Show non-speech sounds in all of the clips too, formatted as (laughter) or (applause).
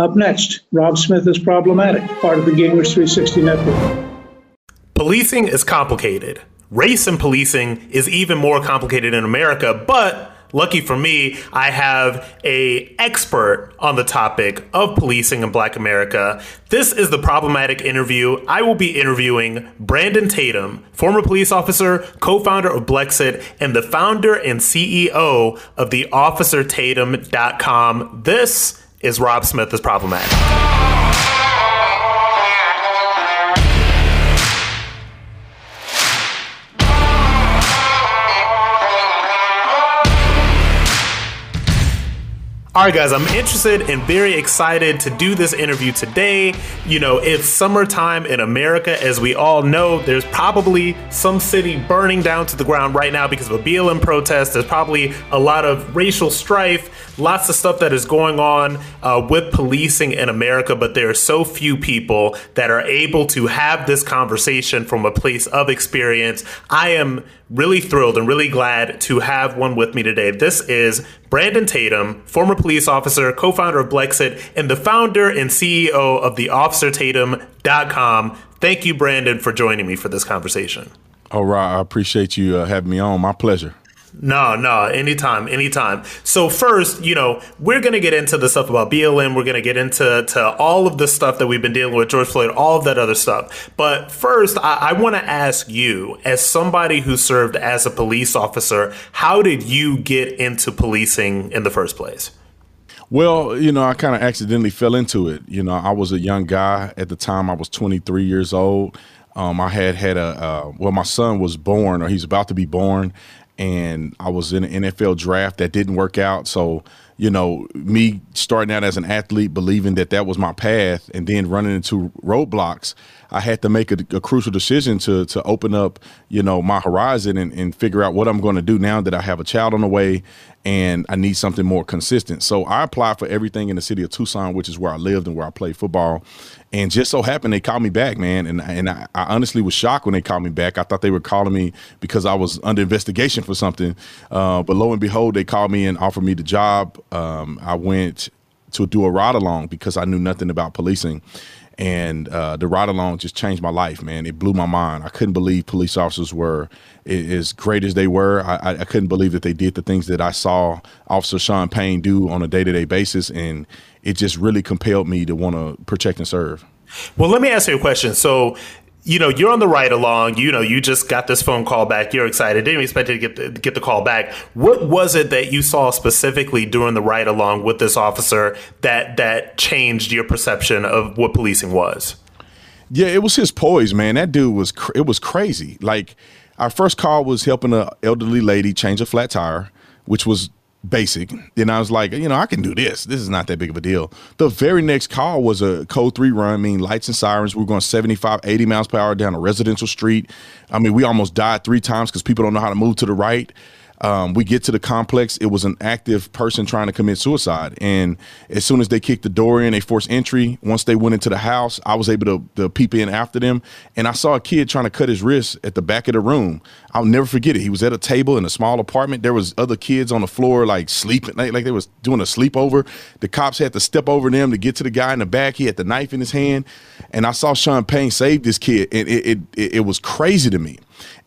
Up next, Rob Smith is problematic, part of the Gamers 360 network. Policing is complicated. Race and policing is even more complicated in America, but lucky for me, I have a expert on the topic of policing in Black America. This is the problematic interview. I will be interviewing Brandon Tatum, former police officer, co-founder of Blexit, and the founder and CEO of the OfficerTatum.com. This is Rob Smith is problematic. All right, guys, I'm interested and very excited to do this interview today. You know, it's summertime in America. As we all know, there's probably some city burning down to the ground right now because of a BLM protest. There's probably a lot of racial strife, lots of stuff that is going on uh, with policing in America, but there are so few people that are able to have this conversation from a place of experience. I am really thrilled and really glad to have one with me today. This is Brandon Tatum, former police officer, co founder of Blexit, and the founder and CEO of the OfficerTatum.com. Thank you, Brandon, for joining me for this conversation. All right. I appreciate you uh, having me on. My pleasure. No, no, anytime, anytime. So first, you know, we're gonna get into the stuff about BLM. We're gonna get into to all of the stuff that we've been dealing with, George Floyd, all of that other stuff. But first, I, I want to ask you, as somebody who served as a police officer, how did you get into policing in the first place? Well, you know, I kind of accidentally fell into it. You know, I was a young guy at the time. I was 23 years old. Um, I had had a uh, well, my son was born, or he's about to be born, and I was in an NFL draft that didn't work out. So, you know, me starting out as an athlete, believing that that was my path, and then running into roadblocks, I had to make a, a crucial decision to to open up, you know, my horizon and, and figure out what I'm going to do now that I have a child on the way and I need something more consistent. So I applied for everything in the city of Tucson, which is where I lived and where I played football. And just so happened they called me back, man. And and I, I, honestly was shocked when they called me back. I thought they were calling me because I was under investigation for something. Uh, but lo and behold, they called me and offered me the job. Um, I went to do a ride along because I knew nothing about policing and uh, the ride along just changed my life, man. It blew my mind. I couldn't believe police officers were as great as they were. I, I couldn't believe that they did the things that I saw Officer Sean Payne do on a day to day basis, and it just really compelled me to want to protect and serve. Well, let me ask you a question. So, you know, you're on the ride along. You know, you just got this phone call back. You're excited. Didn't expect to get the, get the call back. What was it that you saw specifically during the ride along with this officer that that changed your perception of what policing was? Yeah, it was his poise, man. That dude was cr- it was crazy. Like our first call was helping an elderly lady change a flat tire, which was basic. And I was like, you know, I can do this. This is not that big of a deal. The very next call was a code three run, I mean, lights and sirens. We are going 75, 80 miles per hour down a residential street. I mean, we almost died three times because people don't know how to move to the right. Um, we get to the complex. It was an active person trying to commit suicide. And as soon as they kicked the door in, they forced entry. Once they went into the house, I was able to, to peep in after them. And I saw a kid trying to cut his wrist at the back of the room. I'll never forget it. He was at a table in a small apartment. There was other kids on the floor, like sleeping, like, like they was doing a sleepover. The cops had to step over them to get to the guy in the back. He had the knife in his hand. And I saw Sean Payne save this kid. And it, it, it, it was crazy to me.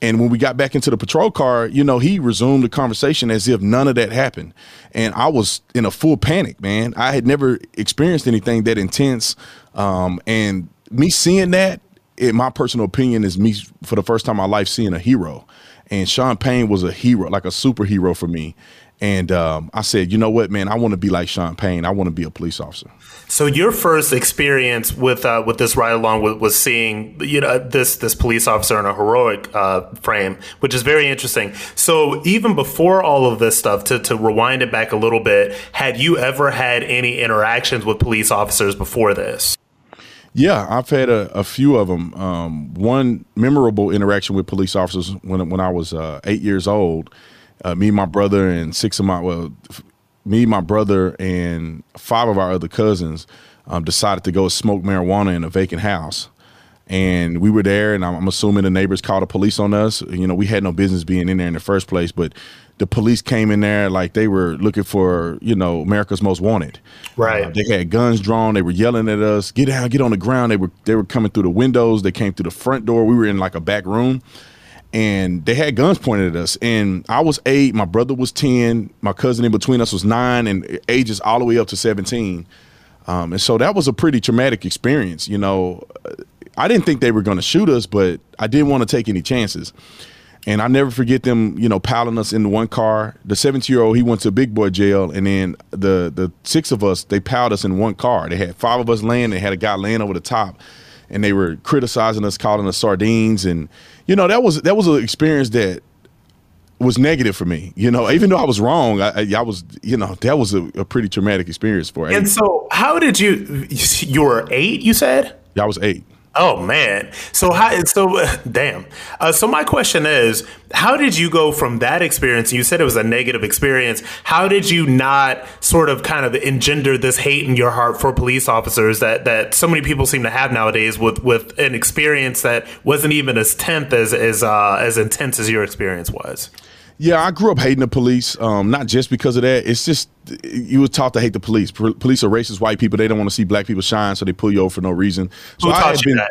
And when we got back into the patrol car, you know, he resumed the conversation as if none of that happened. And I was in a full panic, man. I had never experienced anything that intense. Um, and me seeing that, in my personal opinion, is me for the first time in my life seeing a hero. And Sean Payne was a hero, like a superhero for me. And um, I said, you know what, man, I want to be like Sean Payne. I want to be a police officer. So your first experience with uh, with this ride along was, was, seeing you know this this police officer in a heroic uh, frame, which is very interesting. So even before all of this stuff, to to rewind it back a little bit, had you ever had any interactions with police officers before this? Yeah, I've had a, a few of them. Um, one memorable interaction with police officers when when I was uh, eight years old uh, me, my brother, and six of my well, me, my brother, and five of our other cousins um, decided to go smoke marijuana in a vacant house. And we were there, and I'm, I'm assuming the neighbors called the police on us. You know, we had no business being in there in the first place, but the police came in there like they were looking for you know America's Most Wanted. Right. Uh, they had guns drawn. They were yelling at us, "Get down, get on the ground." They were they were coming through the windows. They came through the front door. We were in like a back room, and they had guns pointed at us. And I was eight. My brother was ten. My cousin in between us was nine, and ages all the way up to seventeen. Um, and so that was a pretty traumatic experience. You know, I didn't think they were going to shoot us, but I didn't want to take any chances. And I never forget them, you know, piling us into one car. The 17 year old, he went to big boy jail, and then the the six of us, they piled us in one car. They had five of us laying. They had a guy laying over the top, and they were criticizing us, calling us sardines, and you know that was that was an experience that was negative for me. You know, even though I was wrong, I, I was, you know, that was a, a pretty traumatic experience for. And so, how did you? You were eight, you said. Yeah, I was eight. Oh man! So how? So (laughs) damn. Uh, so my question is, how did you go from that experience? You said it was a negative experience. How did you not sort of kind of engender this hate in your heart for police officers that that so many people seem to have nowadays with with an experience that wasn't even as tenth as as uh, as intense as your experience was? Yeah, I grew up hating the police. Um, not just because of that. It's just you were taught to hate the police. Police are racist white people. They don't want to see black people shine, so they pull you over for no reason. So Who taught you been,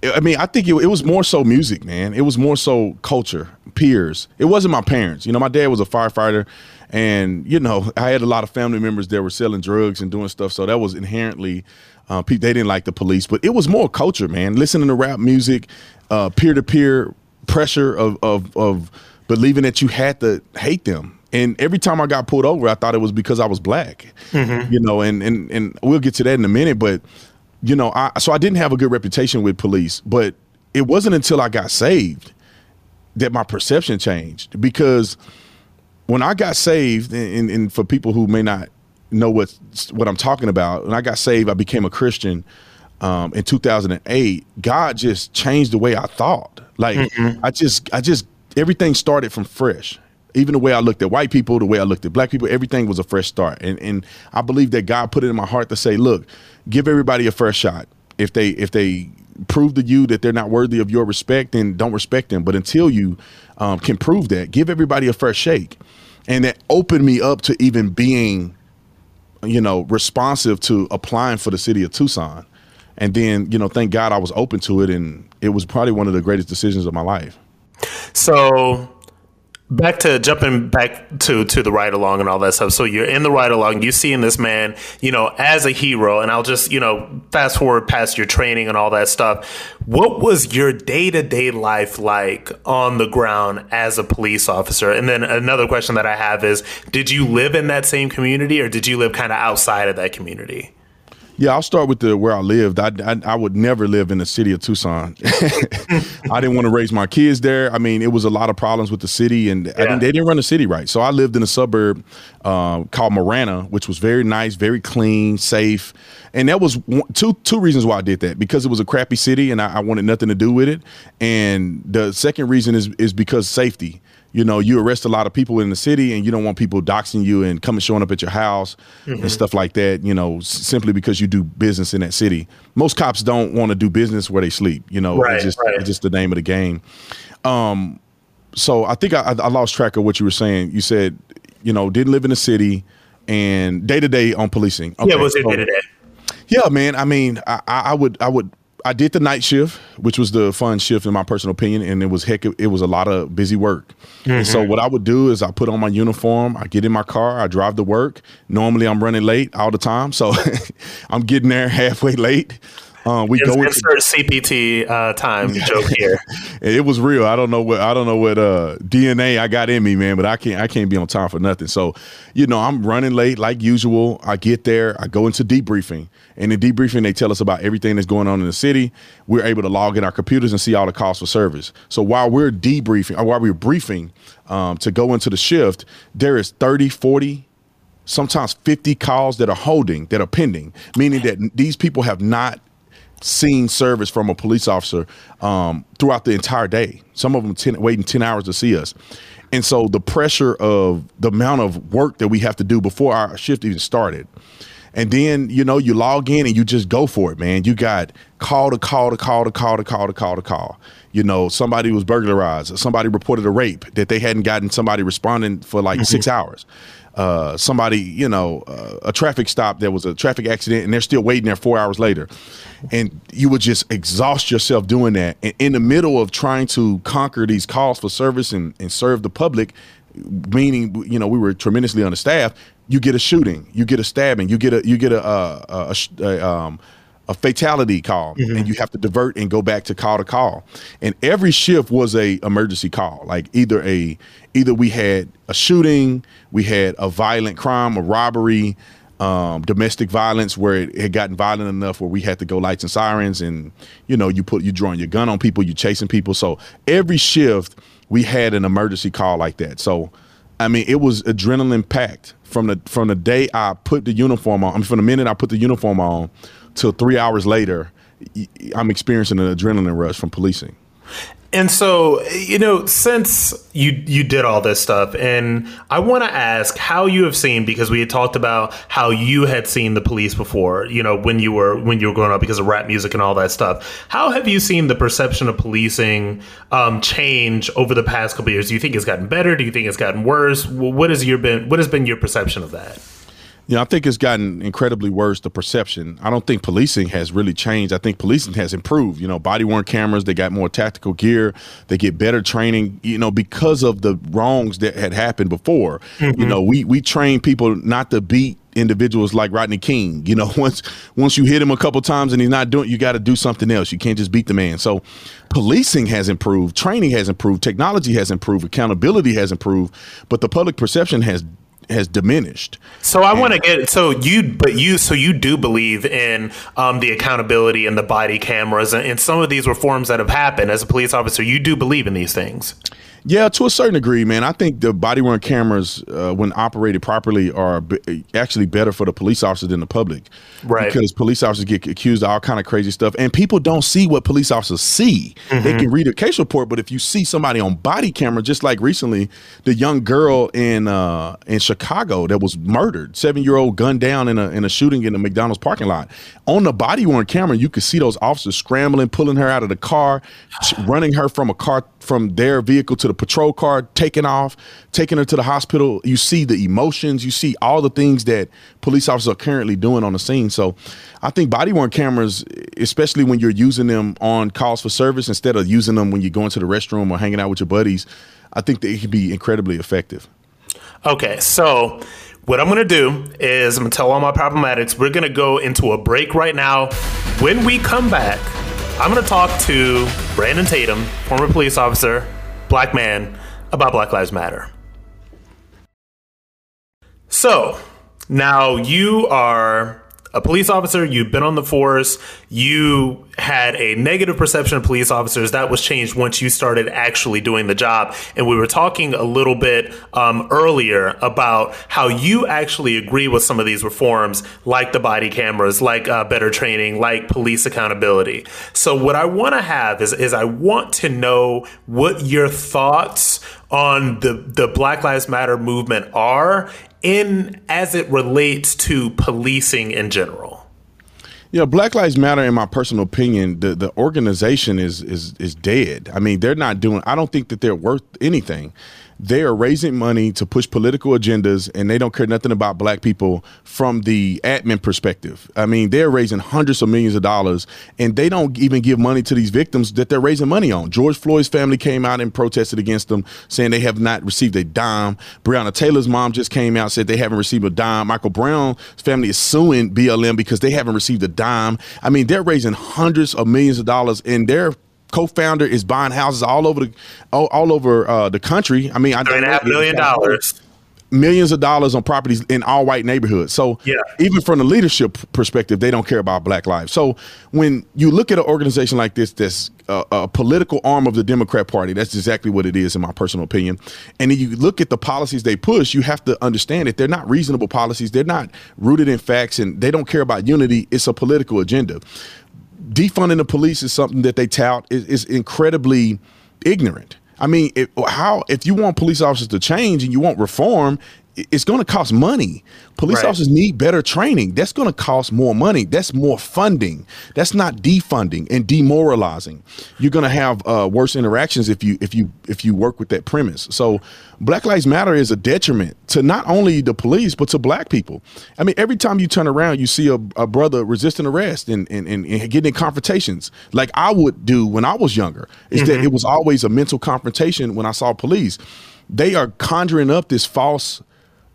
that? I mean, I think it, it, was more so music, man. It was more so culture, peers. It wasn't my parents. You know, my dad was a firefighter, and you know, I had a lot of family members that were selling drugs and doing stuff. So that was inherently, uh, they didn't like the police. But it was more culture, man. Listening to rap music, peer to peer pressure of of of believing that you had to hate them. And every time I got pulled over, I thought it was because I was black. Mm-hmm. You know, and and and we'll get to that in a minute, but you know, I so I didn't have a good reputation with police, but it wasn't until I got saved that my perception changed because when I got saved, and, and for people who may not know what what I'm talking about, when I got saved, I became a Christian um, in 2008. God just changed the way I thought. Like mm-hmm. I just I just everything started from fresh. Even the way I looked at white people, the way I looked at black people, everything was a fresh start. And and I believe that God put it in my heart to say, look, give everybody a fresh shot. If they if they prove to you that they're not worthy of your respect, then don't respect them. But until you um, can prove that, give everybody a fresh shake. And that opened me up to even being, you know, responsive to applying for the city of Tucson. And then, you know, thank God I was open to it. And it was probably one of the greatest decisions of my life. So back to jumping back to to the ride along and all that stuff. So you're in the ride along, you seeing this man, you know, as a hero, and I'll just you know fast forward past your training and all that stuff. What was your day to day life like on the ground as a police officer? And then another question that I have is, did you live in that same community, or did you live kind of outside of that community? Yeah, I'll start with the where I lived. I, I, I would never live in the city of Tucson. (laughs) I didn't want to raise my kids there. I mean, it was a lot of problems with the city, and yeah. they didn't run the city right. So I lived in a suburb uh, called Marana, which was very nice, very clean, safe, and that was one, two two reasons why I did that. Because it was a crappy city, and I, I wanted nothing to do with it. And the second reason is is because safety you know, you arrest a lot of people in the city and you don't want people doxing you and coming showing up at your house mm-hmm. and stuff like that, you know, s- simply because you do business in that city. Most cops don't want to do business where they sleep, you know, right, it's, just, right. it's just the name of the game. Um, so I think I, I lost track of what you were saying. You said, you know, didn't live in the city and day to day on policing. Okay, yeah, was it day to day? Yeah, man. I mean, I, I would I would I did the night shift, which was the fun shift in my personal opinion, and it was heck, it was a lot of busy work. Mm-hmm. And so mm-hmm. what I would do is I put on my uniform, I get in my car, I drive to work. Normally I'm running late all the time, so (laughs) I'm getting there (laughs) halfway late. Uh, we go into CPT uh, time (laughs) joke here. it was real. I don't know what I don't know what uh, DNA I got in me, man, but I can't I can't be on time for nothing. So, you know, I'm running late like usual. I get there, I go into debriefing, and in debriefing they tell us about everything that's going on in the city. We're able to log in our computers and see all the calls for service. So while we're debriefing or while we're briefing um, to go into the shift, there is 30, 40 sometimes 50 calls that are holding that are pending meaning that these people have not seen service from a police officer um, throughout the entire day. Some of them ten, waiting 10 hours to see us. And so the pressure of the amount of work that we have to do before our shift even started. And then, you know, you log in and you just go for it, man. You got call to call to call to call to call to call to call. You know, somebody was burglarized. Somebody reported a rape that they hadn't gotten somebody responding for like mm-hmm. six hours. Uh, somebody, you know, uh, a traffic stop, there was a traffic accident, and they're still waiting there four hours later. And you would just exhaust yourself doing that. And in the middle of trying to conquer these calls for service and, and serve the public, meaning, you know, we were tremendously understaffed, you get a shooting, you get a stabbing, you get a, you get a, a, a, a um, a fatality call mm-hmm. and you have to divert and go back to call to call. And every shift was a emergency call like either a either we had a shooting we had a violent crime a robbery um, domestic violence where it had gotten violent enough where we had to go lights and sirens and you know you put you drawing your gun on people you chasing people. So every shift we had an emergency call like that. So i mean it was adrenaline packed from the from the day i put the uniform on I mean, from the minute i put the uniform on till three hours later, I'm experiencing an adrenaline rush from policing. And so, you know, since you you did all this stuff, and I want to ask how you have seen because we had talked about how you had seen the police before, you know, when you were when you were growing up because of rap music and all that stuff. How have you seen the perception of policing um, change over the past couple years? Do you think it's gotten better? Do you think it's gotten worse? What has your been what has been your perception of that? You know, I think it's gotten incredibly worse. The perception. I don't think policing has really changed. I think policing has improved. You know, body worn cameras. They got more tactical gear. They get better training. You know, because of the wrongs that had happened before. Mm-hmm. You know, we we train people not to beat individuals like Rodney King. You know, (laughs) once once you hit him a couple times and he's not doing, you got to do something else. You can't just beat the man. So, policing has improved, training has improved, technology has improved, accountability has improved, but the public perception has has diminished. So I want to get so you, but you, so you do believe in um, the accountability and the body cameras and, and some of these reforms that have happened as a police officer. You do believe in these things. Yeah, to a certain degree, man. I think the body worn cameras, uh, when operated properly, are b- actually better for the police officers than the public. Right. Because police officers get accused of all kind of crazy stuff, and people don't see what police officers see. Mm-hmm. They can read a case report, but if you see somebody on body camera, just like recently, the young girl in uh, in Chicago that was murdered, seven year old gunned down in a in a shooting in a McDonald's parking lot, on the body worn camera, you could see those officers scrambling, pulling her out of the car, running her from a car from their vehicle to the patrol car, taking off, taking her to the hospital. You see the emotions, you see all the things that police officers are currently doing on the scene. So I think body worn cameras, especially when you're using them on calls for service instead of using them when you're going to the restroom or hanging out with your buddies, I think they can be incredibly effective. Okay, so what I'm going to do is I'm going to tell all my problematics. We're going to go into a break right now. When we come back, I'm going to talk to Brandon Tatum, former police officer, black man, about Black Lives Matter. So, now you are a police officer, you've been on the force, you had a negative perception of police officers. That was changed once you started actually doing the job. And we were talking a little bit um, earlier about how you actually agree with some of these reforms, like the body cameras, like uh, better training, like police accountability. So, what I want to have is, is I want to know what your thoughts on the, the Black Lives Matter movement are in as it relates to policing in general? Yeah, Black Lives Matter, in my personal opinion, the, the organization is is is dead. I mean, they're not doing. I don't think that they're worth anything they are raising money to push political agendas and they don't care nothing about black people from the admin perspective. I mean, they're raising hundreds of millions of dollars and they don't even give money to these victims that they're raising money on. George Floyd's family came out and protested against them, saying they have not received a dime. Breonna Taylor's mom just came out said they haven't received a dime. Michael Brown's family is suing BLM because they haven't received a dime. I mean, they're raising hundreds of millions of dollars and they're co-founder is buying houses all over the all, all over uh, the country. I mean, I don't million dollars. Millions of dollars on properties in all white neighborhoods. So yeah. even from the leadership perspective, they don't care about black lives. So when you look at an organization like this, that's a, a political arm of the Democrat Party, that's exactly what it is, in my personal opinion. And you look at the policies they push, you have to understand that they're not reasonable policies. They're not rooted in facts, and they don't care about unity. It's a political agenda defunding the police is something that they tout is, is incredibly ignorant. I mean, if, how if you want police officers to change and you want reform, it's going to cost money. Police Right. officers need better training. That's going to cost more money. That's more funding. That's not defunding and demoralizing. You're going to have uh, worse interactions if you if you if you work with that premise. So, Black Lives Matter is a detriment to not only the police but to black people. I mean, every time you turn around, you see a, a brother resisting arrest and, and, and, and getting in confrontations, like I would do when I was younger. Is that it was always a mental confrontation when I saw police. They are conjuring up this false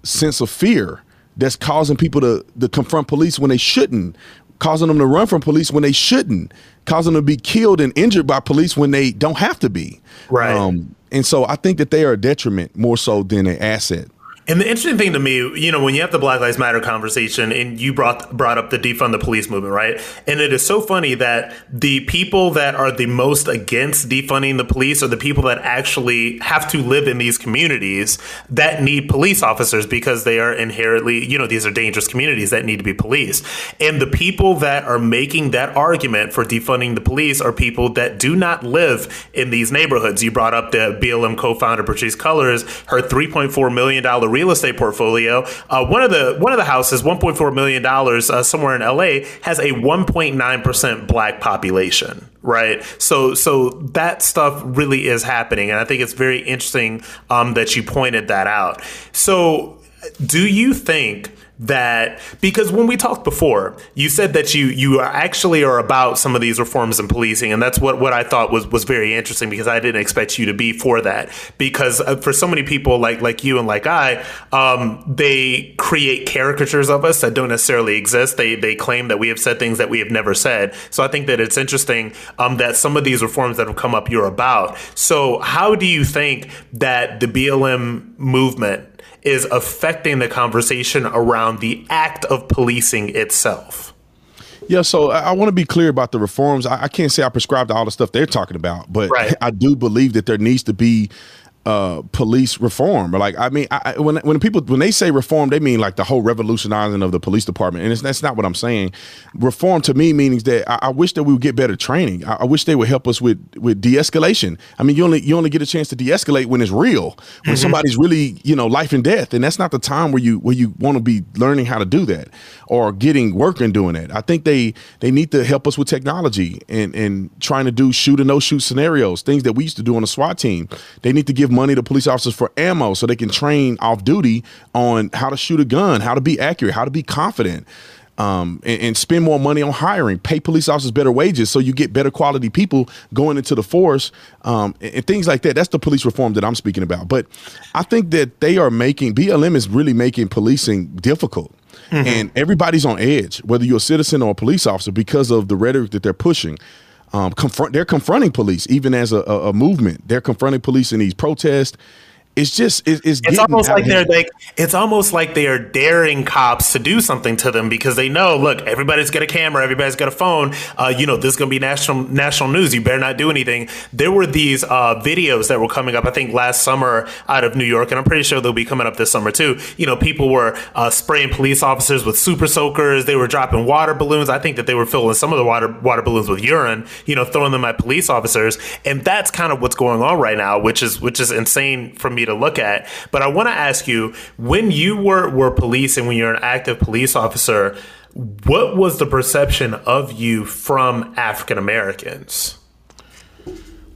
sense of fear that's causing people to, to confront police when they shouldn't, causing them to run from police when they shouldn't, causing them to be killed and injured by police when they don't have to be. Right. Um, and so I think that they are a detriment more so than an asset. And the interesting thing to me, you know, when you have the Black Lives Matter conversation and you brought brought up the defund the police movement, right? And it is so funny that the people that are the most against defunding the police are the people that actually have to live in these communities that need police officers because they are inherently, you know, these are dangerous communities that need to be policed. And the people that are making that argument for defunding the police are people that do not live in these neighborhoods. You brought up the BLM co-founder Patrisse Cullors, her 3.4 million dollar real estate portfolio. Uh, one of the one of the houses, 1.4 million dollars, uh, somewhere in LA, has a 1.9 percent black population. Right, so so that stuff really is happening, and I think it's very interesting um, that you pointed that out. So, do you think? That because when we talked before you said that you you are actually are about some of these reforms in policing and that's what what I thought was was very interesting because I didn't expect you to be for that. Because uh, for so many people like like you and like I um, they create caricatures of us that don't necessarily exist. They they claim that we have said things that we have never said. So I think that it's interesting um, that some of these reforms that have come up you're about. So how do you think that the BLM movement is affecting the conversation around the act of policing itself. Yeah, so I, I want to be clear about the reforms. I, I can't say I prescribe to all the stuff they're talking about, but Right. (laughs) I do believe that there needs to be uh, police reform. Or Like, I mean, I, when when people when they say reform, they mean like the whole revolutionizing of the police department, and it's, that's not what I'm saying. Reform to me means that I, I wish that we would get better training. I, I wish they would help us with with de-escalation. I mean, you only you only get a chance to de-escalate when it's real, when somebody's really you know life and death, and that's not the time where you where you want to be learning how to do that or getting work and doing that. I think they they need to help us with technology and and trying to do shoot and no shoot scenarios, things that we used to do on a SWAT team. They need to give money to police officers for ammo so they can train off duty on how to shoot a gun, how to be accurate, how to be confident. Um, and, and spend more money on hiring, pay police officers better wages so you get better quality people going into the force, um, and, and things like that. That's the police reform that I'm speaking about. But I think that they are making BLM is really making policing difficult and everybody's on edge, whether you're a citizen or a police officer, because of the rhetoric that they're pushing. Um, confront, they're confronting police, even as a, a, a movement. They're confronting police in these protests. It's just it, it's It's almost like they're like it's almost like they are daring cops to do something to them because they know, look, everybody's got a camera, everybody's got a phone. Uh, you know, this is going to be national national news. You better not do anything. There were these uh, videos that were coming up, I think, last summer out of New York, and I'm pretty sure they'll be coming up this summer too. You know, people were uh, spraying police officers with super soakers. They were dropping water balloons. I think that they were filling some of the water water balloons with urine. You know, throwing them at police officers, and that's kind of what's going on right now, which is which is insane for me to look at. But I want to ask you, when you were were police and when you're an active police officer, what was the perception of you from African Americans?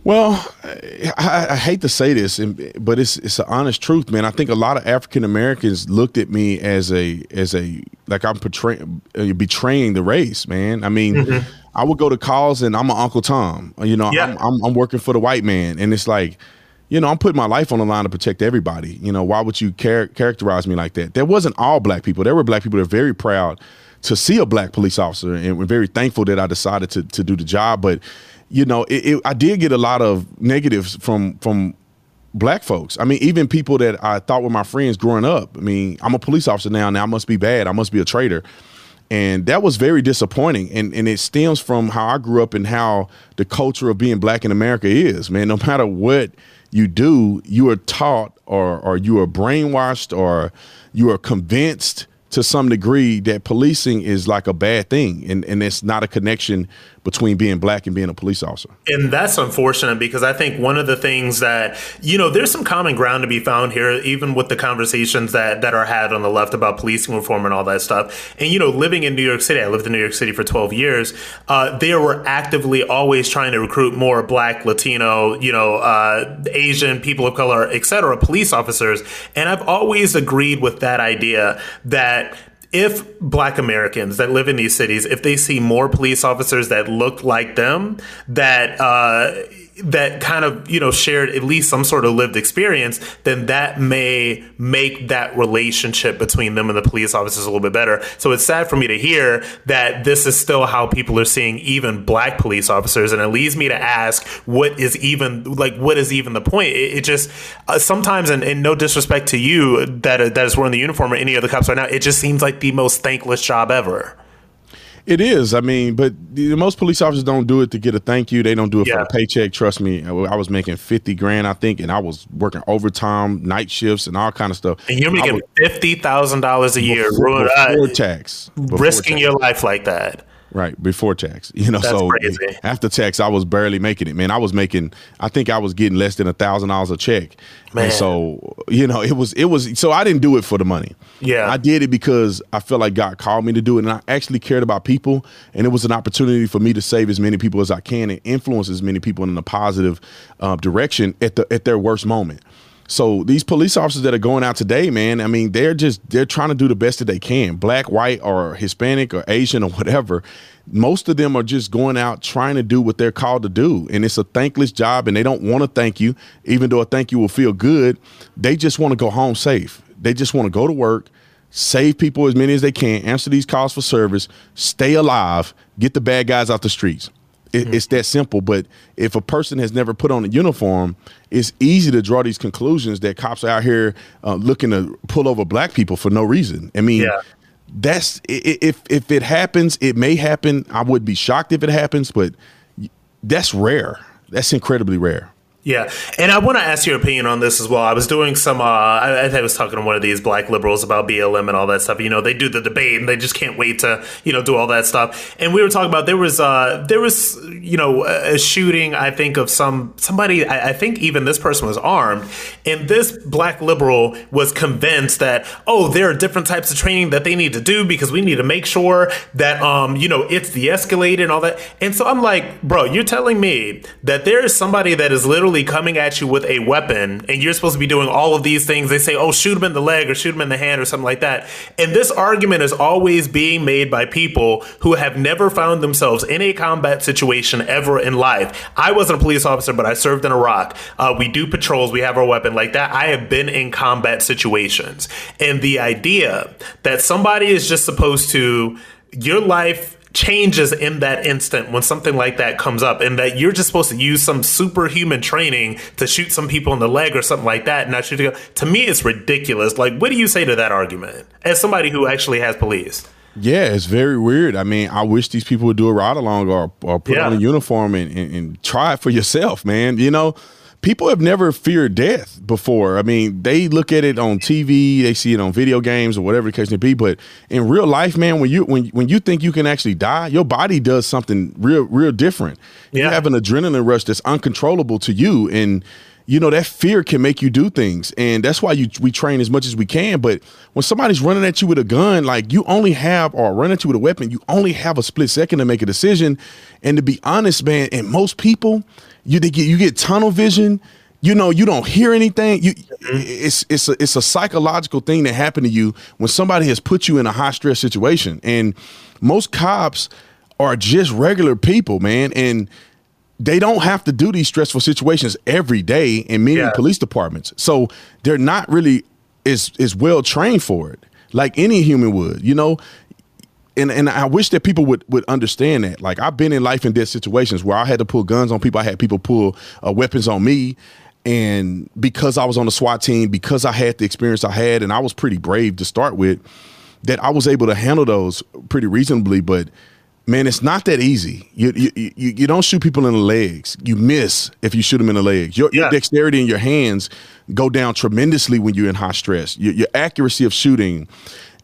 Well, I, I hate to say this, but it's it's an honest truth, man. I think a lot of African Americans looked at me as a as a like I'm portraying uh, betraying the race, man. I mean, I would go to calls and I'm an Uncle Tom. You know, Yeah. I'm, I'm I'm working for the white man, and it's like. You know, I'm putting my life on the line to protect everybody. You know, why would you char- characterize me like that? There wasn't all black people. There were black people that are very proud to see a black police officer, and we're very thankful that I decided to to do the job. But you know, it, it, I did get a lot of negatives from from black folks. I mean, even people that I thought were my friends growing up. I mean, I'm a police officer now. Now I must be bad. I must be a traitor. And that was very disappointing. And and it stems from how I grew up and how the culture of being black in America is, man. No matter what you do, you are taught or or you are brainwashed or you are convinced to some degree that policing is like a bad thing and, and it's not a connection between being black and being a police officer. And that's unfortunate because I think one of the things that, you know, there's some common ground to be found here, even with the conversations that, that are had on the left about policing reform and all that stuff. And, you know, living in New York City, I lived in New York City for 12 years, uh, they were actively always trying to recruit more black, Latino, you know, uh, Asian, people of color, et cetera, police officers. And I've always agreed with that idea that if black Americans that live in these cities, if they see more police officers that look like them, that uh, that kind of you know shared at least some sort of lived experience, then that may make that relationship between them and the police officers a little bit better. So it's sad for me to hear that this is still how people are seeing even black police officers, and it leads me to ask, what is even like what is even the point? It, it just uh, sometimes, and, and, no disrespect to you that that is wearing the uniform or any of the cops right now, it just seems like the most thankless job ever. It is. I mean, but the, most police officers don't do it to get a thank you. They don't do it yeah. for a paycheck. Trust me. I was making fifty grand, I think, and I was working overtime, night shifts, and all kind of stuff. And you're making was, fifty thousand dollars a year, before, uh, before tax, before risking tax. your life like that. Right before tax, (laughs) you know. That's so crazy. after tax, I was barely making it. Man, I was making. I think I was getting less than a thousand dollars a check. Man. And so you know, it was it was. So I didn't do it for the money. Yeah, I did it because I felt like God called me to do it, and I actually cared about people, and it was an opportunity for me to save as many people as I can and influence as many people in a positive uh, direction at the at their worst moment. So these police officers that are going out today, man, I mean, they're just they're trying to do the best that they can, black, white, or Hispanic, or Asian, or whatever. Most of them are just going out trying to do what they're called to do, and it's a thankless job, and they don't want to thank you, even though a thank you will feel good. They just want to go home safe. They just want to go to work, save people as many as they can, answer these calls for service, stay alive, get the bad guys off the streets. It, mm-hmm. It's that simple. But if a person has never put on a uniform, it's easy to draw these conclusions that cops are out here uh, looking to pull over black people for no reason. I mean, yeah. that's if if it happens, it may happen. I would be shocked if it happens, but that's rare. That's incredibly rare. Yeah, and I want to ask your opinion on this as well. I was doing some. Uh, I, I was talking to one of these black liberals about BLM and all that stuff. You know, they do the debate and they just can't wait to you know do all that stuff. And we were talking about there was uh, there was you know a shooting. I think of some somebody. I, I think even this person was armed, and this black liberal was convinced that oh, there are different types of training that they need to do because we need to make sure that um you know it's de-escalated and all that. And so I'm like, bro, you're telling me that there is somebody that is literally coming at you with a weapon and you're supposed to be doing all of these things. They say, oh, shoot him in the leg or shoot him in the hand or something like that. And this argument is always being made by people who have never found themselves in a combat situation ever in life. I wasn't a police officer, but I served in Iraq. Uh, we do patrols, we have our weapon like that. I have been in combat situations. And the idea that somebody is just supposed to, your life changes in that instant when something like that comes up and that you're just supposed to use some superhuman training to shoot some people in the leg or something like that and not shoot to me it's ridiculous like what do you say to that argument as somebody who actually has police yeah, it's very weird. I mean, I wish these people would do a ride along or, or put yeah. on a uniform and, and, and try it for yourself, man. You know, people have never feared death before. I mean, they look at it on TV, they see it on video games or whatever the case may be. But in real life, man, when you when when you think you can actually die, your body does something real real different. Yeah. You have an adrenaline rush that's uncontrollable to you, and you know that fear can make you do things, and that's why you we train as much as we can. But when somebody's running at you with a gun, like you only have or running at you with a weapon, you only have a split second to make a decision. And to be honest, man, and most people you get you get tunnel vision. You know, you don't hear anything. You, mm-hmm. it's it's a, it's a psychological thing that happened to you when somebody has put you in a high stress situation. And most cops are just regular people, man, and they don't have to do these stressful situations every day in many yeah. police departments. So they're not really as as well trained for it like any human would. You know, and and I wish that people would would understand that. Like I've been in life and death situations where I had to pull guns on people. I had people pull uh, weapons on me, and because I was on the SWAT team, because I had the experience I had, and I was pretty brave to start with, that I was able to handle those pretty reasonably. But man, it's not that easy. You you you, you don't shoot people in the legs. You miss if you shoot them in the legs. Your, yeah. your dexterity in your hands go down tremendously when you're in high stress. Your, your accuracy of shooting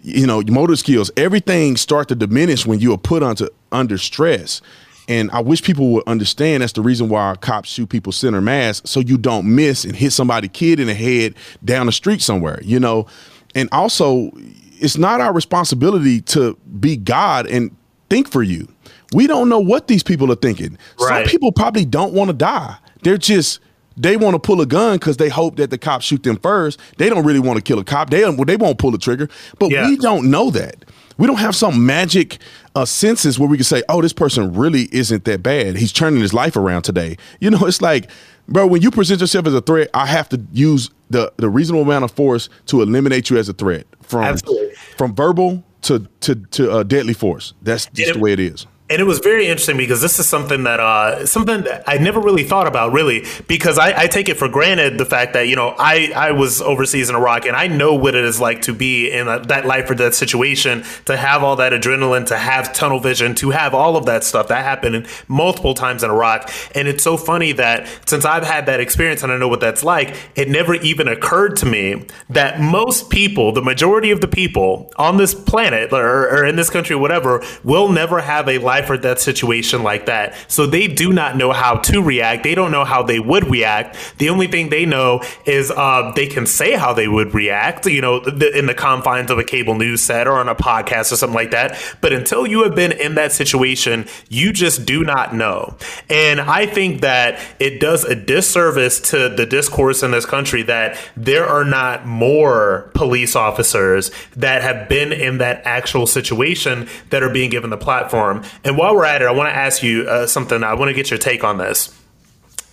you know, motor skills, everything start to diminish when you are put onto under stress. And I wish people would understand that's the reason why cops shoot people center mass so you don't miss and hit somebody kid in the head down the street somewhere, you know. And also, it's not our responsibility to be God and think for you. We don't know what these people are thinking. Right. Some people probably don't want to die. They're just they want to pull a gun because they hope that the cops shoot them first. They don't really want to kill a cop. They don't, they won't pull the trigger. But Yeah. we don't know that. We don't have some magic uh, senses where we can say, "Oh, this person really isn't that bad. He's turning his life around today." You know, it's like, bro, when you present yourself as a threat, I have to use the the reasonable amount of force to eliminate you as a threat from Absolutely. from verbal to to to uh, deadly force. That's just it- the way it is. And it was very interesting because this is something that uh, something that I never really thought about really because I, I take it for granted the fact that you know I, I was overseas in Iraq and I know what it is like to be in a, that life or death situation to have all that adrenaline to have tunnel vision to have all of that stuff that happened multiple times in Iraq. And it's so funny that since I've had that experience and I know what that's like it never even occurred to me that most people the majority of the people on this planet or, or in this country whatever will never have a life or death situation like that. So they do not know how to react. They don't know how they would react. The only thing they know is uh, they can say how they would react you know in the confines of a cable news set or on a podcast or something like that. But until you have been in that situation you just do not know. And i think that it does a disservice to the discourse in this country that there are not more police officers that have been in that actual situation that are being given the platform and while we're at it i want to ask you uh, something. I want to get your take on this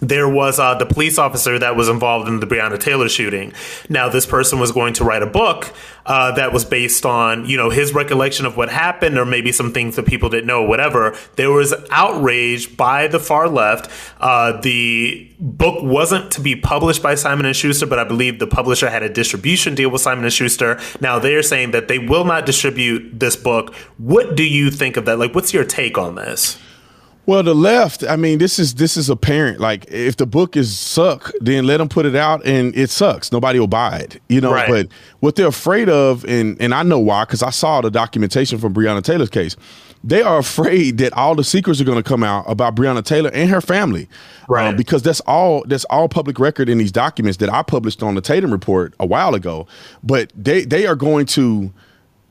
there was uh, the police officer that was involved in the Breonna Taylor shooting. Now, this person was going to write a book uh, that was based on, you know, his recollection of what happened, or maybe some things that people didn't know, whatever. There was outrage by the far left. Uh, the book wasn't to be published by Simon and Schuster, but I believe the publisher had a distribution deal with Simon and Schuster. Now they're saying that they will not distribute this book. What do you think of that? Like, what's your take on this? Well, the left, I mean, this is this is apparent. Like, if the book is suck, then let them put it out, and it sucks. Nobody will buy it, you know. Right. But what they're afraid of, and and I know why, because I saw the documentation from Breonna Taylor's case. They are afraid that all the secrets are going to come out about Breonna Taylor and her family, Right. Um, because that's all that's all public record in these documents that I published on the Tatum report a while ago. But they they are going to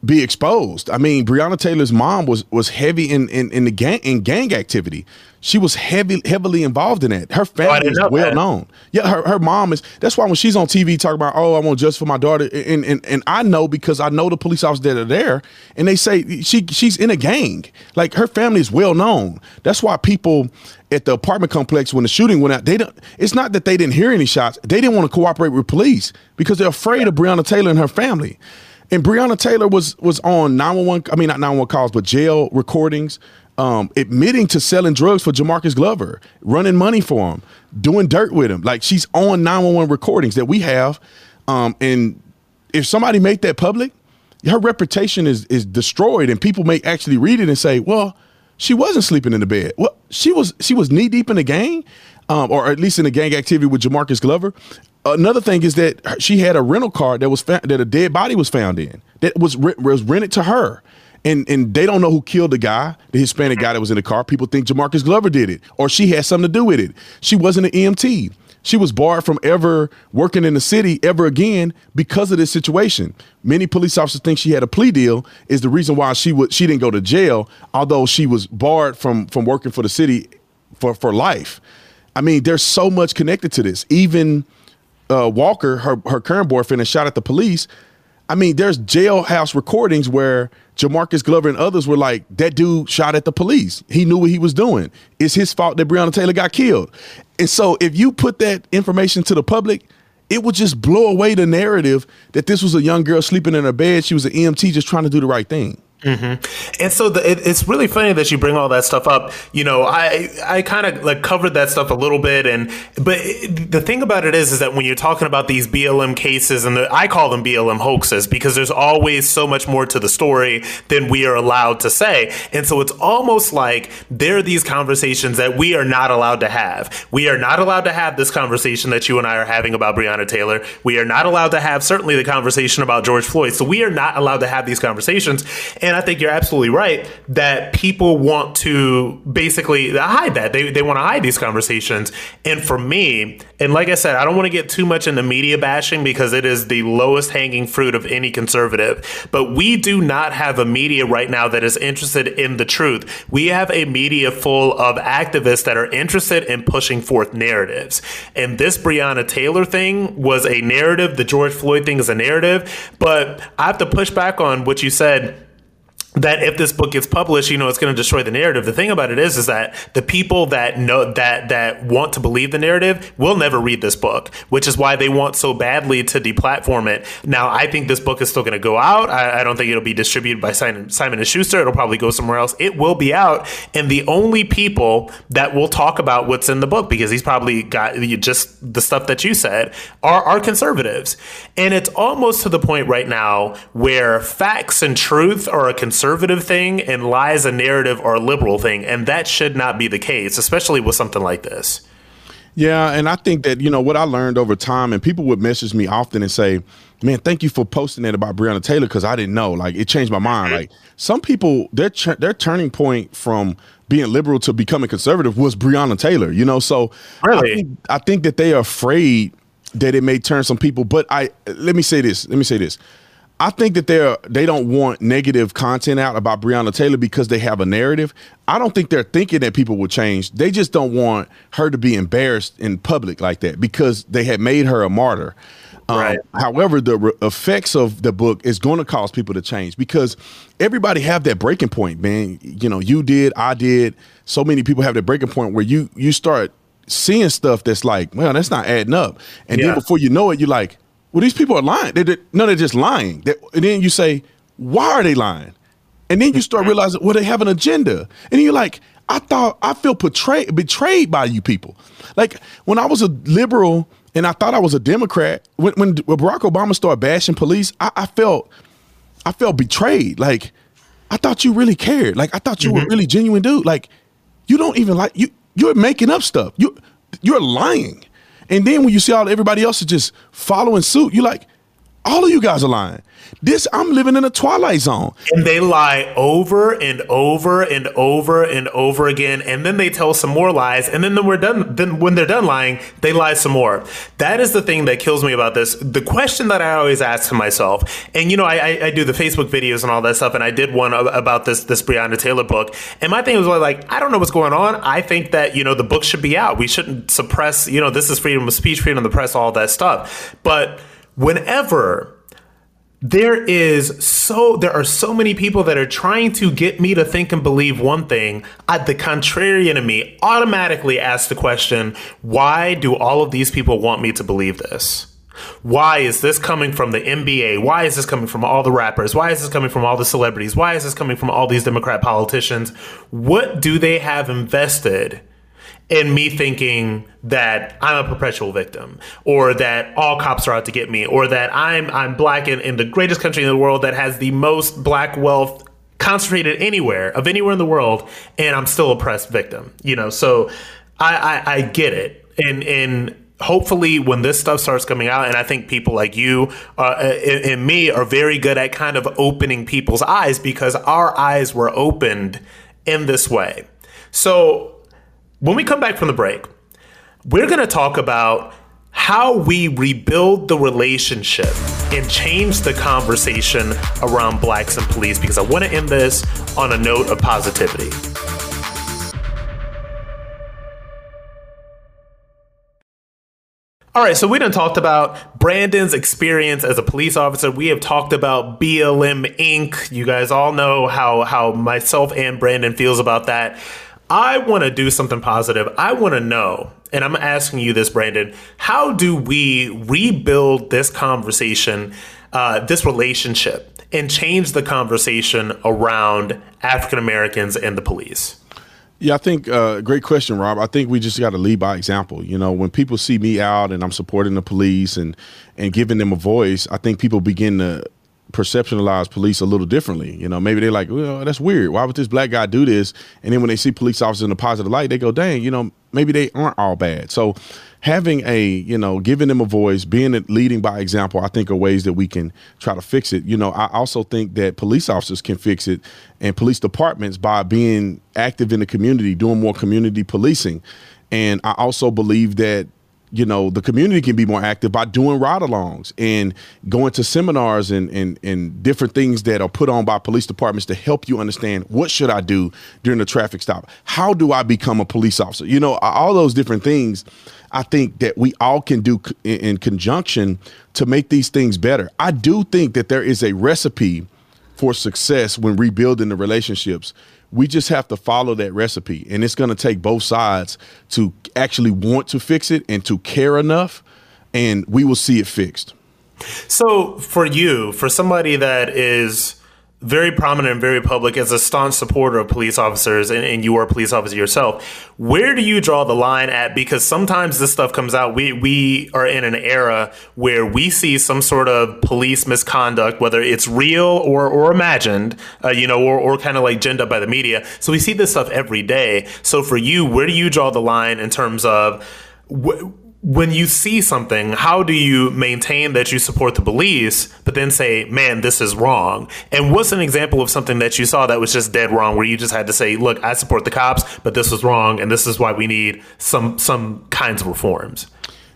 be exposed. I mean, Breonna Taylor's mom was was heavy in in, in the gang in gang activity. She was heavy heavily involved in that. Her family didn't is well that. known. Yeah, her, her mom is. That's why when she's on TV talking about, oh, I want justice for my daughter, and, and and I know because I know the police officers that are there, and they say she she's in a gang. Like her family is well known. That's why people at the apartment complex when the shooting went out, they don't. It's not that they didn't hear any shots. They didn't want to cooperate with police because they're afraid of Breonna Taylor and her family. And Breonna Taylor was was on 911, I mean not 911 calls, but jail recordings, um, admitting to selling drugs for Jamarcus Glover, running money for him, doing dirt with him. Like she's on 911 recordings that we have. Um, and if somebody made that public, her reputation is is destroyed, and people may actually read it and say, "Well, she wasn't sleeping in the bed. Well, she was she was knee deep in the gang, um, or at least in the gang activity with Jamarcus Glover." Another thing is that she had a rental car that was found, that a dead body was found in that was re- was rented to her. And, and they don't know who killed the guy, the Hispanic guy that was in the car. People think Jamarcus Glover did it, or she had something to do with it. She wasn't an EMT. She was barred from ever working in the city ever again because of this situation. Many police officers think she had a plea deal is the reason why she would she didn't go to jail, although she was barred from from working for the city for for life. I mean, there's so much connected to this. Even uh, Walker, her her current boyfriend, has shot at the police. I mean, there's jailhouse recordings where Jamarcus Glover and others were like, "That dude shot at the police. He knew what he was doing. It's his fault that Breonna Taylor got killed." And so, if you put that information to the public, it would just blow away the narrative that this was a young girl sleeping in her bed. She was an EMT just trying to do the right thing. Mm-hmm. And so the, it, it's really funny that you bring all that stuff up. You know, I I kind of like covered that stuff a little bit, and but it, the thing about it is, is that when you're talking about these BLM cases, and the, I call them BLM hoaxes because there's always so much more to the story than we are allowed to say, and so it's almost like there are these conversations that we are not allowed to have. We are not allowed to have this conversation that you and I are having about Breonna Taylor. We are not allowed to have certainly the conversation about George Floyd. So we are not allowed to have these conversations. And I think you're absolutely right that people want to basically hide that. They, they want to hide these conversations. And for me, and like I said, I don't want to get too much into media bashing because it is the lowest hanging fruit of any conservative. But we do not have a media right now that is interested in the truth. We have a media full of activists that are interested in pushing forth narratives. And this Breonna Taylor thing was a narrative. The George Floyd thing is a narrative. But I have to push back on what you said that if this book gets published, you know, it's going to destroy the narrative. The thing about it is, is that the people that know that that want to believe the narrative will never read this book, which is why they want so badly to deplatform it. Now, I think this book is still going to go out. I, I, don't think it'll be distributed by Simon, Simon and Schuster. It'll probably go somewhere else. It will be out, and the only people that will talk about what's in the book, because he's probably got just the stuff that you said, are are conservatives, and it's almost to the point right now where facts and truth are a conservative conservative thing and lies a narrative or a liberal thing. And that should not be the case, especially with something like this. Yeah, and I think that you know what I learned over time, and people would message me often and say, "Man, thank you for posting that about Breonna Taylor because I didn't know. Like, it changed my mind. Like, some people, their their turning point from being liberal to becoming conservative was Breonna Taylor. You know, so really? I think, I think that they are afraid that it may turn some people. But I let me say this. Let me say this. I think that they're they don't want negative content out about Breonna Taylor because they have a narrative. I don't think they're thinking that people will change. They just don't want her to be embarrassed in public like that because they had made her a martyr. Um, right. Um, however, the re- effects of the book is going to cause people to change because everybody have that breaking point, man. You know, you did, I did. So many people have that breaking point where you you start seeing stuff that's like, well, that's not adding up, and yeah. then before you know it, you're like well, these people are lying. They, they, no, they're just lying. They, and then you say, why are they lying? And then you start realizing, well, they have an agenda. And you're like, I thought I feel betrayed betrayed by you people. Like when I was a liberal and I thought I was a Democrat, when, when Barack Obama started bashing police, I, I, felt I felt betrayed. Like I thought you really cared. Like I thought you mm-hmm. were really genuine dude. Like you don't even like you you're making up stuff. You you're lying. And then when you see all everybody else is just following suit, you're like, all of you guys are lying. This I'm living in a twilight zone. And they lie over and over and over and over again, and then they tell some more lies, and then when we're done. Then when they're done lying, they lie some more. That is the thing that kills me about this. The question that I always ask to myself, and you know, I, I do the Facebook videos and all that stuff, and I did one about this this Breonna Taylor book, and my thing was like, I don't know what's going on. I think that you know the book should be out. We shouldn't suppress. You know, this is freedom of speech, freedom of the press, all that stuff, but whenever there is so there are so many people that are trying to get me to think and believe one thing I, the contrarian in me automatically asks the question why do all of these people want me to believe this why is this coming from the NBA? Why is this coming from all the rappers? Why is this coming from all the celebrities? Why is this coming from all these Democrat politicians? What do they have invested and me thinking that I'm a perpetual victim or that all cops are out to get me or that I'm I'm black in, in the greatest country in the world that has the most black wealth concentrated anywhere of anywhere in the world and I'm still a oppressed victim you know? So I, I, I get it. And and hopefully when this stuff starts coming out and i think people like you uh, and, and, me are very good at kind of opening people's eyes because our eyes were opened in this way. So when we come back from the break, we're going to talk about how we rebuild the relationship and change the conversation around blacks and police because I want to end this on a note of positivity. All right, so we done talked about Brandon's experience as a police officer. We have talked about BLM Inc. You guys all know how how myself and Brandon feels about that. I want to do something positive. I want to know, and I'm asking you this, Brandon, how do we rebuild this conversation uh, this relationship and change the conversation around African Americans and the police? Yeah, I think uh, great question, Rob. I think we just got to lead by example. You know, when people see me out and I'm supporting the police and and giving them a voice, I think people begin to perceptualize police a little differently. You know, maybe they're like, well, that's weird. Why would this black guy do this? And then when they see police officers in a positive light, they go, dang, you know, maybe they aren't all bad. So having a, you know, giving them a voice, being leading by example, I think are ways that we can try to fix it. You know, I also think that police officers can fix it and police departments by being active in the community, doing more community policing. And I also believe that you know the community can be more active by doing ride-alongs and going to seminars and, and and different things that are put on by police departments to help you understand what should i do during the traffic stop? How do i become a police officer? You know all those different things i think that we all can do in conjunction to make these things better. I do think that there is a recipe for success when rebuilding the relationships we just have to follow that recipe. And it's going to take both sides to actually want to fix it and to care enough, and we will see it fixed. So, for you, for somebody that is very prominent and very public as a staunch supporter of police officers and, and, you are a police officer yourself. Where do you draw the line at? Because sometimes this stuff comes out. We we are in an era where we see some sort of police misconduct whether it's real or or imagined uh, you know or, or kind of like ginned up by the media. So we see this stuff every day. So for you where do you draw the line in terms of wh- when you see something, how do you maintain that you support the police, but then say, man, this is wrong? And what's an example of something that you saw that was just dead wrong, where you just had to say, look, I support the cops, but this was wrong, and this is why we need some some kinds of reforms?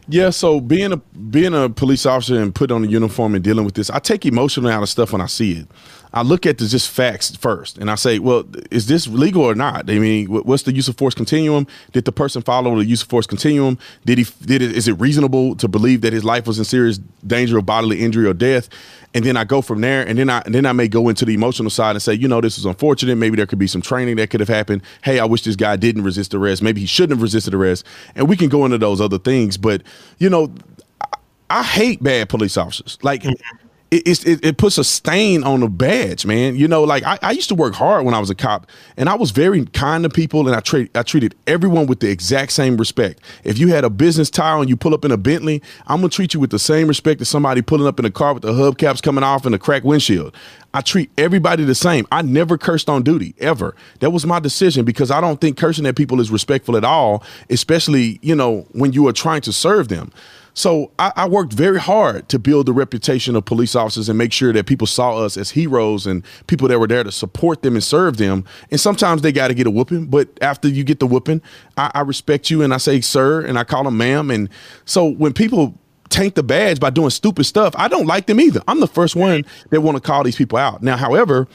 Yeah, so being a being a police officer and put on a uniform and dealing with this, I take emotion out of stuff when I see it. I look at the just facts first, and I say, well, is this legal or not? I mean, what's the use of force continuum? Did the person follow the use of force continuum? Did he did it? Is it reasonable to believe that his life was in serious danger of bodily injury or death? And then I go from there, and then I and then I may go into the emotional side and say, you know, this is unfortunate. Maybe there could be some training that could have happened. Hey, I wish this guy didn't resist arrest. Maybe he shouldn't have resisted arrest. And we can go into those other things, but you know, I, I hate bad police officers. Like. Mm-hmm. It, it, it, puts a stain on the badge, man. You know, like I, I, used to work hard when I was a cop, and I was very kind to people, and I, tra- I treated everyone with the exact same respect. If you had a business tie and you pull up in a Bentley, I'm gonna treat you with the same respect as somebody pulling up in a car with the hubcaps coming off and a cracked windshield. I treat everybody the same. I never cursed on duty ever. That was my decision because I don't think cursing at people is respectful at all, especially you know when you are trying to serve them. So I, I, worked very hard to build the reputation of police officers and make sure that people saw us as heroes and people that were there to support them and serve them. And sometimes they got to get a whooping, but after you get the whooping, I, I respect you and I say sir and I call them ma'am. And so when people taint the badge by doing stupid stuff, I don't like them either. I'm the first one that want to call these people out. Now, however,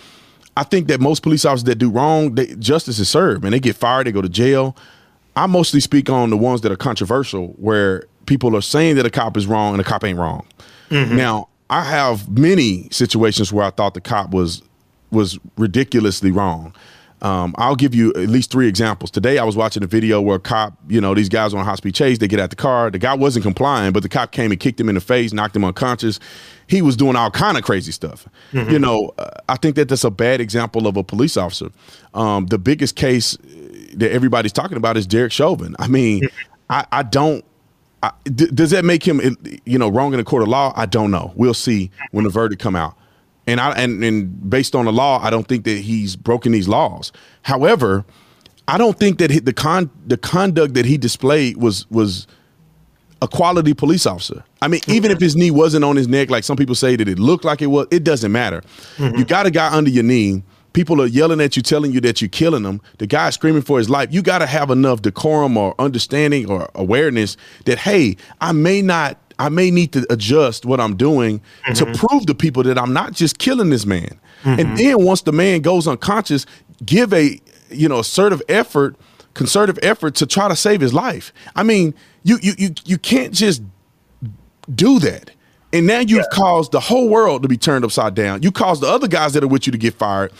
I think that most police officers that do wrong, they, justice is served and they get fired, they go to jail. I mostly speak on the ones that are controversial where people are saying that a cop is wrong and a cop ain't wrong. Mm-hmm. Now, I have many situations where I thought the cop was was ridiculously wrong. Um, I'll give you at least three examples. Today, I was watching a video where a cop, you know, these guys on a high speed chase, they get out the car. The guy wasn't complying, but the cop came and kicked him in the face, knocked him unconscious. He was doing all kind of crazy stuff. Mm-hmm. You know, uh, I think that that's a bad example of a police officer. Um, the biggest case that everybody's talking about is Derek Chauvin. I mean, mm-hmm. I, I don't I, d- does that make him, you know, wrong in the court of law? I don't know. We'll see when the verdict come out. And I and, and based on the law, I don't think that he's broken these laws. However, I don't think that he, the con the conduct that he displayed was was a quality police officer. I mean, even if his knee wasn't on his neck, like some people say that it looked like it was, it doesn't matter. Mm-hmm. You got a guy under your knee people are yelling at you, telling you that you're killing them. The guy's screaming for his life. You got to have enough decorum or understanding or awareness that, hey, I may not, I may need to adjust what I'm doing mm-hmm. to prove to people that I'm not just killing this man. Mm-hmm. And then once the man goes unconscious, give a, you know, assertive effort, concerted effort to try to save his life. I mean, you you you you can't just do that. And now you've yeah. caused the whole world to be turned upside down. You caused the other guys that are with you to get fired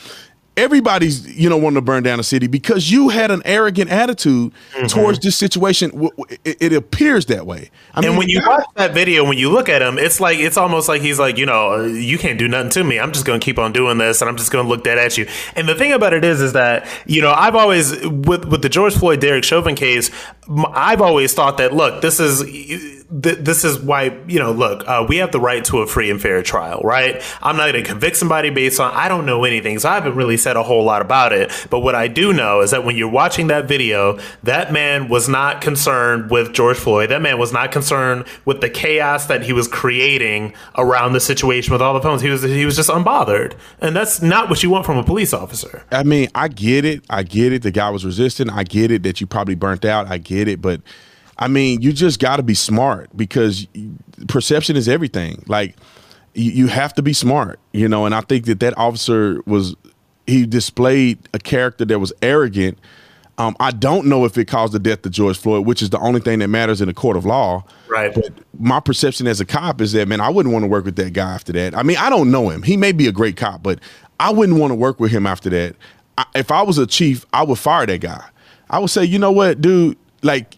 everybody's you know wanting to burn down the city because you had an arrogant attitude mm-hmm. towards this situation. It, it, appears that way. I and mean, when you watch that video, when you look at him, it's like it's almost like he's like, you know, you can't do nothing to me. I'm just going to keep on doing this, and I'm just going to look dead at you. And the thing about it is, is that you know, I've always with with the George Floyd Derek Chauvin case, I've always thought that look, this is this is why you know, look, uh, we have the right to a free and fair trial, right? I'm not going to convict somebody based on I don't know anything, so I haven't really said a whole lot about it. But what I do know is that when you're watching that video, that man was not concerned with George Floyd. That man was not concerned with the chaos that he was creating around the situation with all the phones. He was he was just unbothered, and that's not what you want from a police officer. I mean, I get it. I get it. The guy was resisting. I get it that you probably burnt out. I get it, but. I mean, you just got to be smart because perception is everything. Like, you, you have to be smart, you know. And I think that that officer was he displayed a character that was arrogant. Um, I don't know if it caused the death of George Floyd, which is the only thing that matters in a court of law. Right. But my perception as a cop is that man, I wouldn't want to work with that guy after that. I mean, I don't know him. He may be a great cop, but I wouldn't want to work with him after that. I, if I was a chief, I would fire that guy. I would say, you know what, dude, like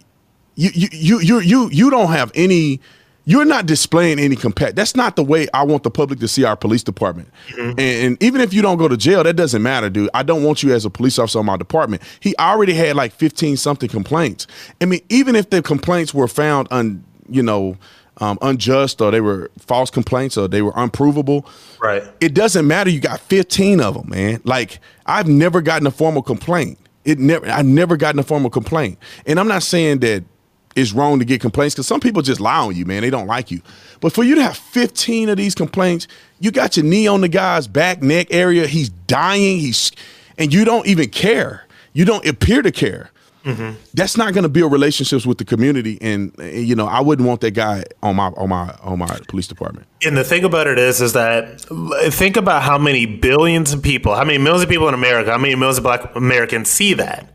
you you you you you don't have any you're not displaying any compassion. That's not the way I want the public to see our police department. Mm-hmm. And, and, even if you don't go to jail, that doesn't matter, dude. I don't want you as a police officer on my department. He already had like 15 something complaints. I mean, even if the complaints were found un, you know, um, unjust or they were false complaints or they were unprovable. Right. It doesn't matter. You got 15 of them, man. Like I've never gotten a formal complaint. It never. I've never gotten a formal complaint. And I'm not saying that it's wrong to get complaints because some people just lie on you, man. They don't like you. But for you to have 15 of these complaints, you got your knee on the guy's back, neck area. He's dying. He's and you don't even care. You don't appear to care. Mm-hmm. That's not going to build relationships with the community, and you know I wouldn't want that guy on my on my on my police department. And the thing about it is, is that think about how many billions of people, how many millions of people in America, how many millions of Black Americans see that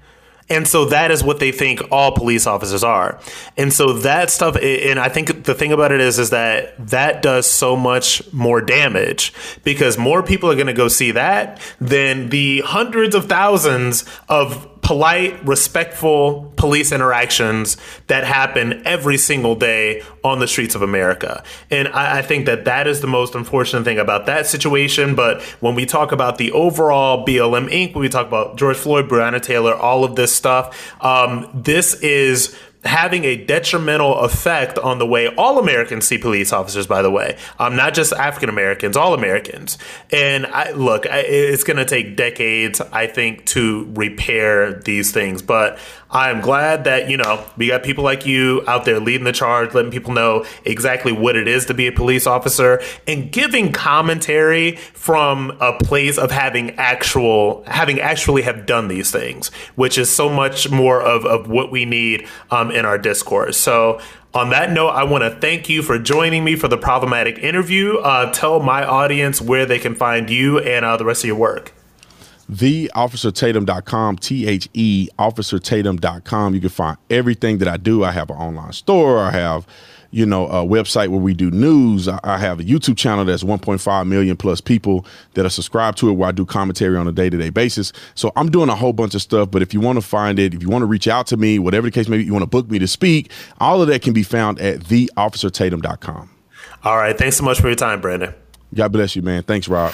and so that is what they think all police officers are. And so that stuff, and I think the thing about it is, is that that does so much more damage because more people are going to go see that than the hundreds of thousands of polite, respectful police interactions that happen every single day on the streets of America. And I, I, think that that is the most unfortunate thing about that situation. But when we talk about the overall BLM Inc., when we talk about George Floyd, Breonna Taylor, all of this stuff, um, this is having a detrimental effect on the way all Americans see police officers, by the way, um, not just African Americans, all Americans. And I, look, I, it's going to take decades, I think, to repair these things. But I'm glad that, you know, we got people like you out there leading the charge, letting people know exactly what it is to be a police officer and giving commentary from a place of having actual, having actually have done these things, which is so much more of, of what we need um, in our discourse. So, on that note, I want to thank you for joining me for the problematic interview. Uh, tell my audience where they can find you and uh, the rest of your work theofficertatum.com, T H E, officertatum.com. You can find everything that I do. I have an online store. I have, you know, a website where we do news. I have a YouTube channel that's 1.5 million plus people that are subscribed to it where I do commentary on a day to day basis. So I'm doing a whole bunch of stuff. But if you want to find it, if you want to reach out to me, whatever the case may be, you want to book me to speak, all of that can be found at theofficertatum.com. All right. Thanks so much for your time, Brandon. God bless you, man. Thanks, Rob.